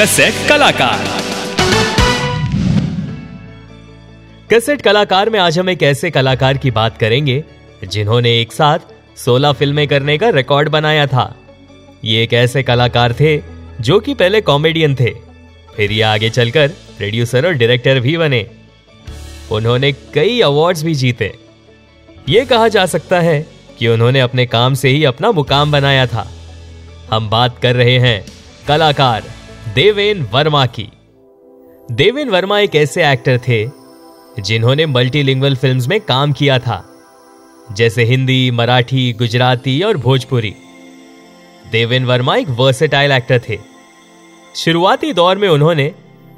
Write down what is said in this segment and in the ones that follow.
Cassette कलाकार। Cassette कलाकार में आज हम एक ऐसे कलाकार की बात करेंगे, जिन्होंने एक साथ 16 फ़िल्में करने का रिकॉर्ड बनाया था। ये एक ऐसे कलाकार थे, जो कि पहले कॉमेडियन थे, फिर ये आगे चलकर प्रोड्यूसर और डायरेक्टर भी बने। उन्होंने कई अवार्ड्स भी जीते। ये कहा जा सकता है कि उन्होंने अपने काम से ही अपना मुकाम बनाया था। हम बात कर रहे हैं कलाकार। देवेन वर्मा की। देवेन वर्मा एक ऐसे एक्टर थे, जिन्होंने मल्टीलिंगुअल फिल्म्स में काम किया था, जैसे हिंदी, मराठी, गुजराती और भोजपुरी। देवेन वर्मा एक वर्सेटाइल एक्टर थे। शुरुआती दौर में उन्होंने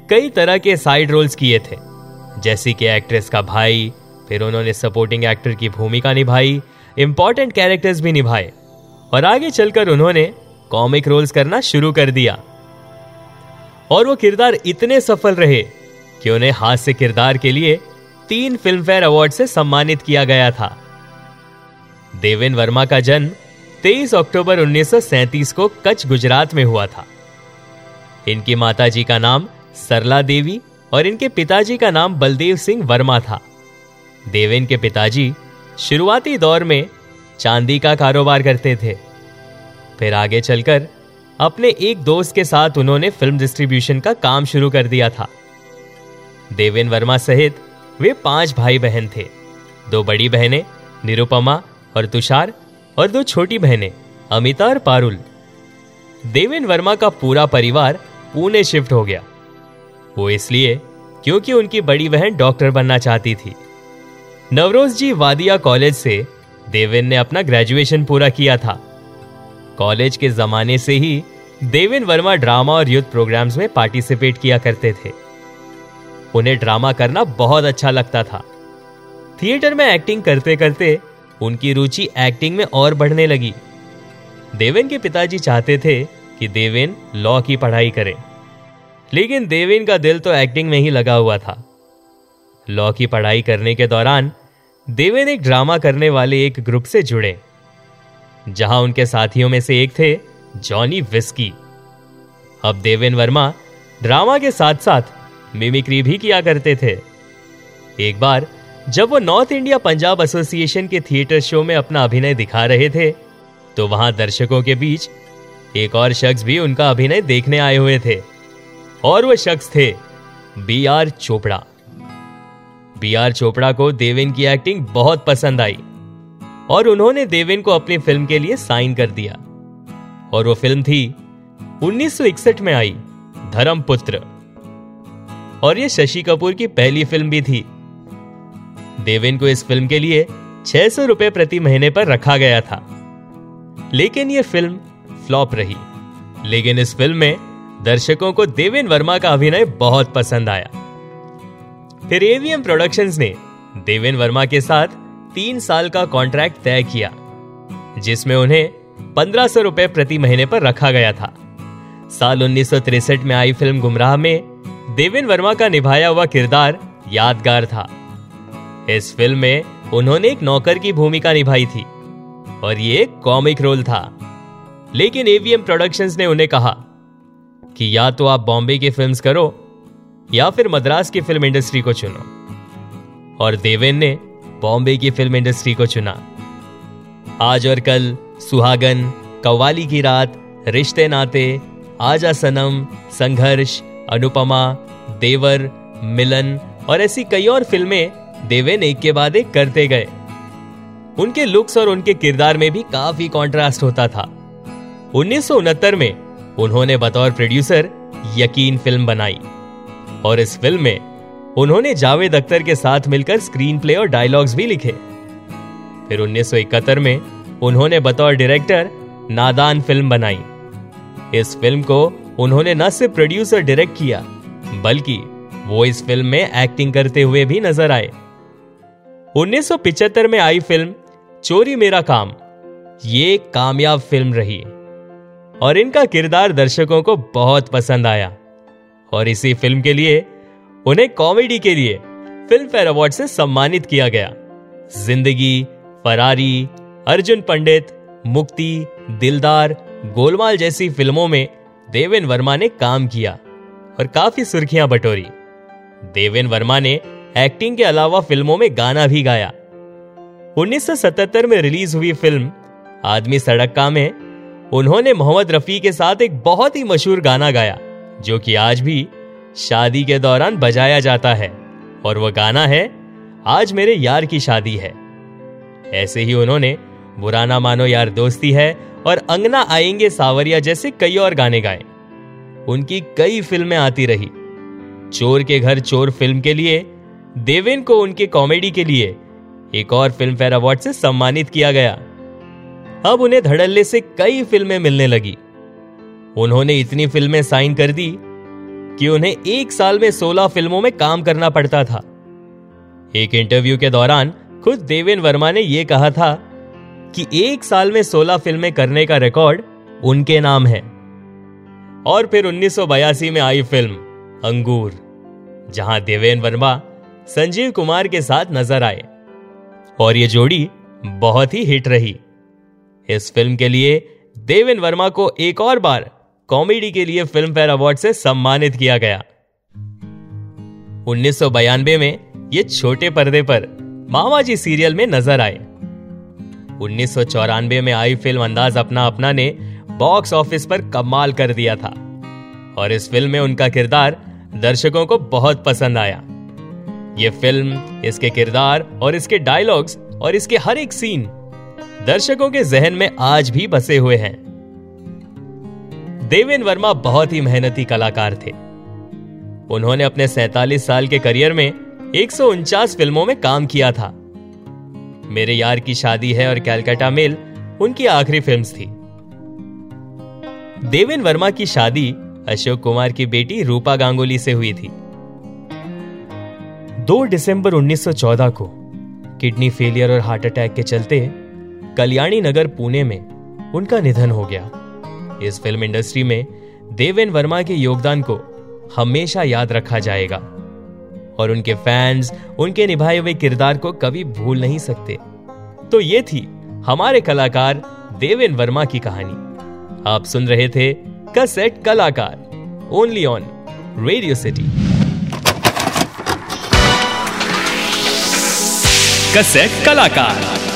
कई तरह के साइड रोल्स किए थे, जैसे कि एक्ट्रेस का भाई, फिर उन्होंने सपोर्टिंग एक्टर की भूमिका निभाई इंपॉर्टेंट कैरेक्टर्स भी निभाए, और आगे चलकर उन्होंने कॉमिक रोल्स करना शुरू कर दिया। और वो किरदार इतने सफल रहे कि उन्हें हास्य किरदार के लिए तीन फ़िल्म फेयर अवार्ड से सम्मानित किया गया था। देवेन वर्मा का जन्म 23 अक्टूबर 1937 को कच्छ, गुजरात में हुआ था। इनकी माताजी का नाम सरला देवी और इनके पिताजी का नाम बलदेव सिंह वर्मा था। देवेन के पिताजी शुरुआती दौर में चांदी का कारोबार करते थे। फिर आगे चलकर अपने एक दोस्त के साथ उन्होंने फ़िल्म डिस्ट्रीब्यूशन का काम शुरू कर दिया था। देवेन वर्मा सहित वे पाँच भाई बहन थे। दो बड़ी बहनें, निरुपमा और तुषार, और दो छोटी बहनें, अमिता और पारुल। देवेन वर्मा का पूरा परिवार पुणे शिफ्ट हो गया। वो इसलिए क्योंकि उनकी बड़ी बहन डॉक्टर बनना चाहती थी। नवरोज जी वादिया कॉलेज से देवेन ने अपना ग्रेजुएशन पूरा किया था। कॉलेज के जमाने से ही देवेन वर्मा ड्रामा और युद्ध प्रोग्राम्स में पार्टिसिपेट किया करते थे। उन्हें ड्रामा करना बहुत अच्छा लगता था। थिएटर में एक्टिंग करते करते उनकी रुचि एक्टिंग में और बढ़ने लगी। देवेन के पिताजी चाहते थे कि देवेन लॉ की पढ़ाई करे। लेकिन देवेन का दिल तो एक्टिंग में ही लगा हुआ था। लॉ की पढ़ाई करने के दौरान देवेन एक ड्रामा करने वाले एक ग्रुप से जुड़े। जहाँ उनके साथियों में से एक थे जॉनी विस्की। अब देवेन वर्मा ड्रामा के साथ साथ मिमिक्री भी किया करते थे। एक बार, जब वो नॉर्थ इंडिया पंजाब एसोसिएशन के थिएटर शो में अपना अभिनय दिखा रहे थे तो वहाँ दर्शकों के बीच एक और शख्स भी उनका अभिनय देखने आए हुए थे, और वो शख्स थे B R Chopra. B R Chopra को देवेन की एक्टिंग बहुत पसंद आई। और उन्होंने देवेन को अपनी फ़िल्म के लिए साइन कर दिया। और वो फ़िल्म थी 1961 में आई, धर्मपुत्र। और ये शशि कपूर की पहली फ़िल्म भी थी। देवेन को इस फ़िल्म के लिए छह सौ रुपए प्रति महीने पर रखा गया था। लेकिन यह फ़िल्म फ्लॉप रही। लेकिन इस फ़िल्म में दर्शकों को देवेन वर्मा का अभिनय बहुत पसंद आया। फिर एवीएम प्रोडक्शंस ने देवेन वर्मा के साथ तीन साल का कॉन्ट्रैक्ट तय किया, जिसमें उन्हें पंद्रह सौ रुपए प्रति महीने पर रखा गया था। साल उन्नीस में आई फ़िल्म गुमराह में देवेन वर्मा का निभाया हुआ किरदार यादगार था। इस फ़िल्म में उन्होंने एक नौकर की भूमिका निभाई थी और ये एक कॉमिक रोल था। लेकिन एवीएम प्रोडक्शंस ने उन्हें कहा कि या तो आप बॉम्बे की फिल्म्स करो या फिर मद्रास की फ़िल्म इंडस्ट्री को चुनो। और देवेन ने बॉम्बे की फ़िल्म इंडस्ट्री को चुना। आज और कल सुहागन, कव्वाली की रात, रिश्ते नाते, आजा सनम, संघर्ष, अनुपमा, देवर, मिलन और ऐसी कई और फ़िल्में देवेन एक के बाद एक करते गए। उनके लुक्स और उनके किरदार में भी काफ़ी कंट्रास्ट होता था। उन्नीस सौ उनहत्तर में उन्होंने बतौर प्रोड्यूसर यकीन फ़िल्म बनाई और इस फ़िल्म में उन्होंने जावेद अख्तर के साथ मिलकर स्क्रीन प्ले और डायलॉग्स भी लिखे। फिर उन्नीस सौ इकहत्तर में उन्होंने बतौर डायरेक्टर नादान फ़िल्म बनाई। इस फ़िल्म को उन्होंने न सिर्फ़ प्रोड्यूस और डायरेक्ट किया, बल्कि वो इस फ़िल्म में एक्टिंग करते हुए भी नज़र आए। 1975 में आई फ़िल्म चोरी मेरा काम। ये कामयाब फ़िल्म रही और इनका किरदार दर्शकों को बहुत पसंद आया। और इसी फ़िल्म के लिए उन्हें कॉमेडी के लिए फ़िल्म फेयर अवार्ड से सम्मानित किया गया। ज़िंदगी, फरारी, अर्जुन पंडित, मुक्ति, दिलदार, गोलमाल जैसी फ़िल्मों में देवेन वर्मा ने काम किया और काफ़ी सुर्खियाँ बटोरी। देवेन वर्मा ने एक्टिंग के अलावा फ़िल्मों में गाना भी गाया। 1977 में रिलीज़ हुई फ़िल्म आदमी सड़क का में उन्होंने मोहम्मद रफी के साथ एक बहुत ही मशहूर गाना गाया, जो कि आज भी शादी के दौरान बजाया जाता है और वह गाना है, आज मेरे यार की शादी है। ऐसे ही उन्होंने, बुराना मानो यार दोस्ती है और अंगना आएँगे सावरिया जैसे कई और गाने गाए। उनकी कई फ़िल्में आती रही। चोर के घर चोर फ़िल्म के लिए, देवेन को उनके कॉमेडी के लिए एक और फ़िल्म फेयर अवार्ड से सम्मानित किया गया। अब उन्हें धड़ल्ले से कई फ़िल्में मिलने लगी। उन्होंने इतनी फ़िल्में साइन कर दी कि उन्हें एक साल में 16 फ़िल्मों में काम करना पड़ता था। एक इंटरव्यू के दौरान खुद देवेन वर्मा ने यह कहा था कि एक साल में 16 फ़िल्में करने का रिकॉर्ड उनके नाम है। और फिर 1982 में आई फ़िल्म, अंगूर, जहाँ देवेन वर्मा संजीव कुमार के साथ नज़र आए। और ये जोड़ी बहुत ही हिट रही। इस फ़िल्म के लिए देवेन वर्मा को एक और बार कॉमेडी के लिए फ़िल्म फेयर अवार्ड से सम्मानित किया गया। उन्नीस में ये छोटे पर्दे पर मामा जी सीरियल में नज़र आए। उन्नीस में आई फ़िल्म अंदाज अपना अपना ने बॉक्स ऑफ़िस पर कमाल कर दिया था। और इस फ़िल्म में उनका किरदार दर्शकों को बहुत पसंद आया। ये फ़िल्म, इसके किरदार और इसके डायलॉग्स और इसके हर एक सीन दर्शकों के जहन में आज भी बसे हुए हैं। देवेन वर्मा बहुत ही मेहनती कलाकार थे। उन्होंने अपने सैतालीस साल के करियर में एक सौ उनचास फ़िल्मों में काम किया था। मेरे यार की शादी है और कैलकाटा मेल उनकी आखिरी फिल्म्स थी। देवेन वर्मा की शादी अशोक कुमार की बेटी रूपा गांगुली से हुई थी। 2 दिसंबर 1914 को किडनी फेलियर और हार्ट अटैक के चलते कल्याणी नगर पुणे में उनका निधन हो गया। इस फ़िल्म इंडस्ट्री में देवेन वर्मा के योगदान को हमेशा याद रखा जाएगा। और उनके फैंस उनके निभाए हुए किरदार को कभी भूल नहीं सकते। तो ये थी हमारे कलाकार देवेन वर्मा की कहानी। आप सुन रहे थे कसेट कलाकार only on Radio City cassette कलाकार।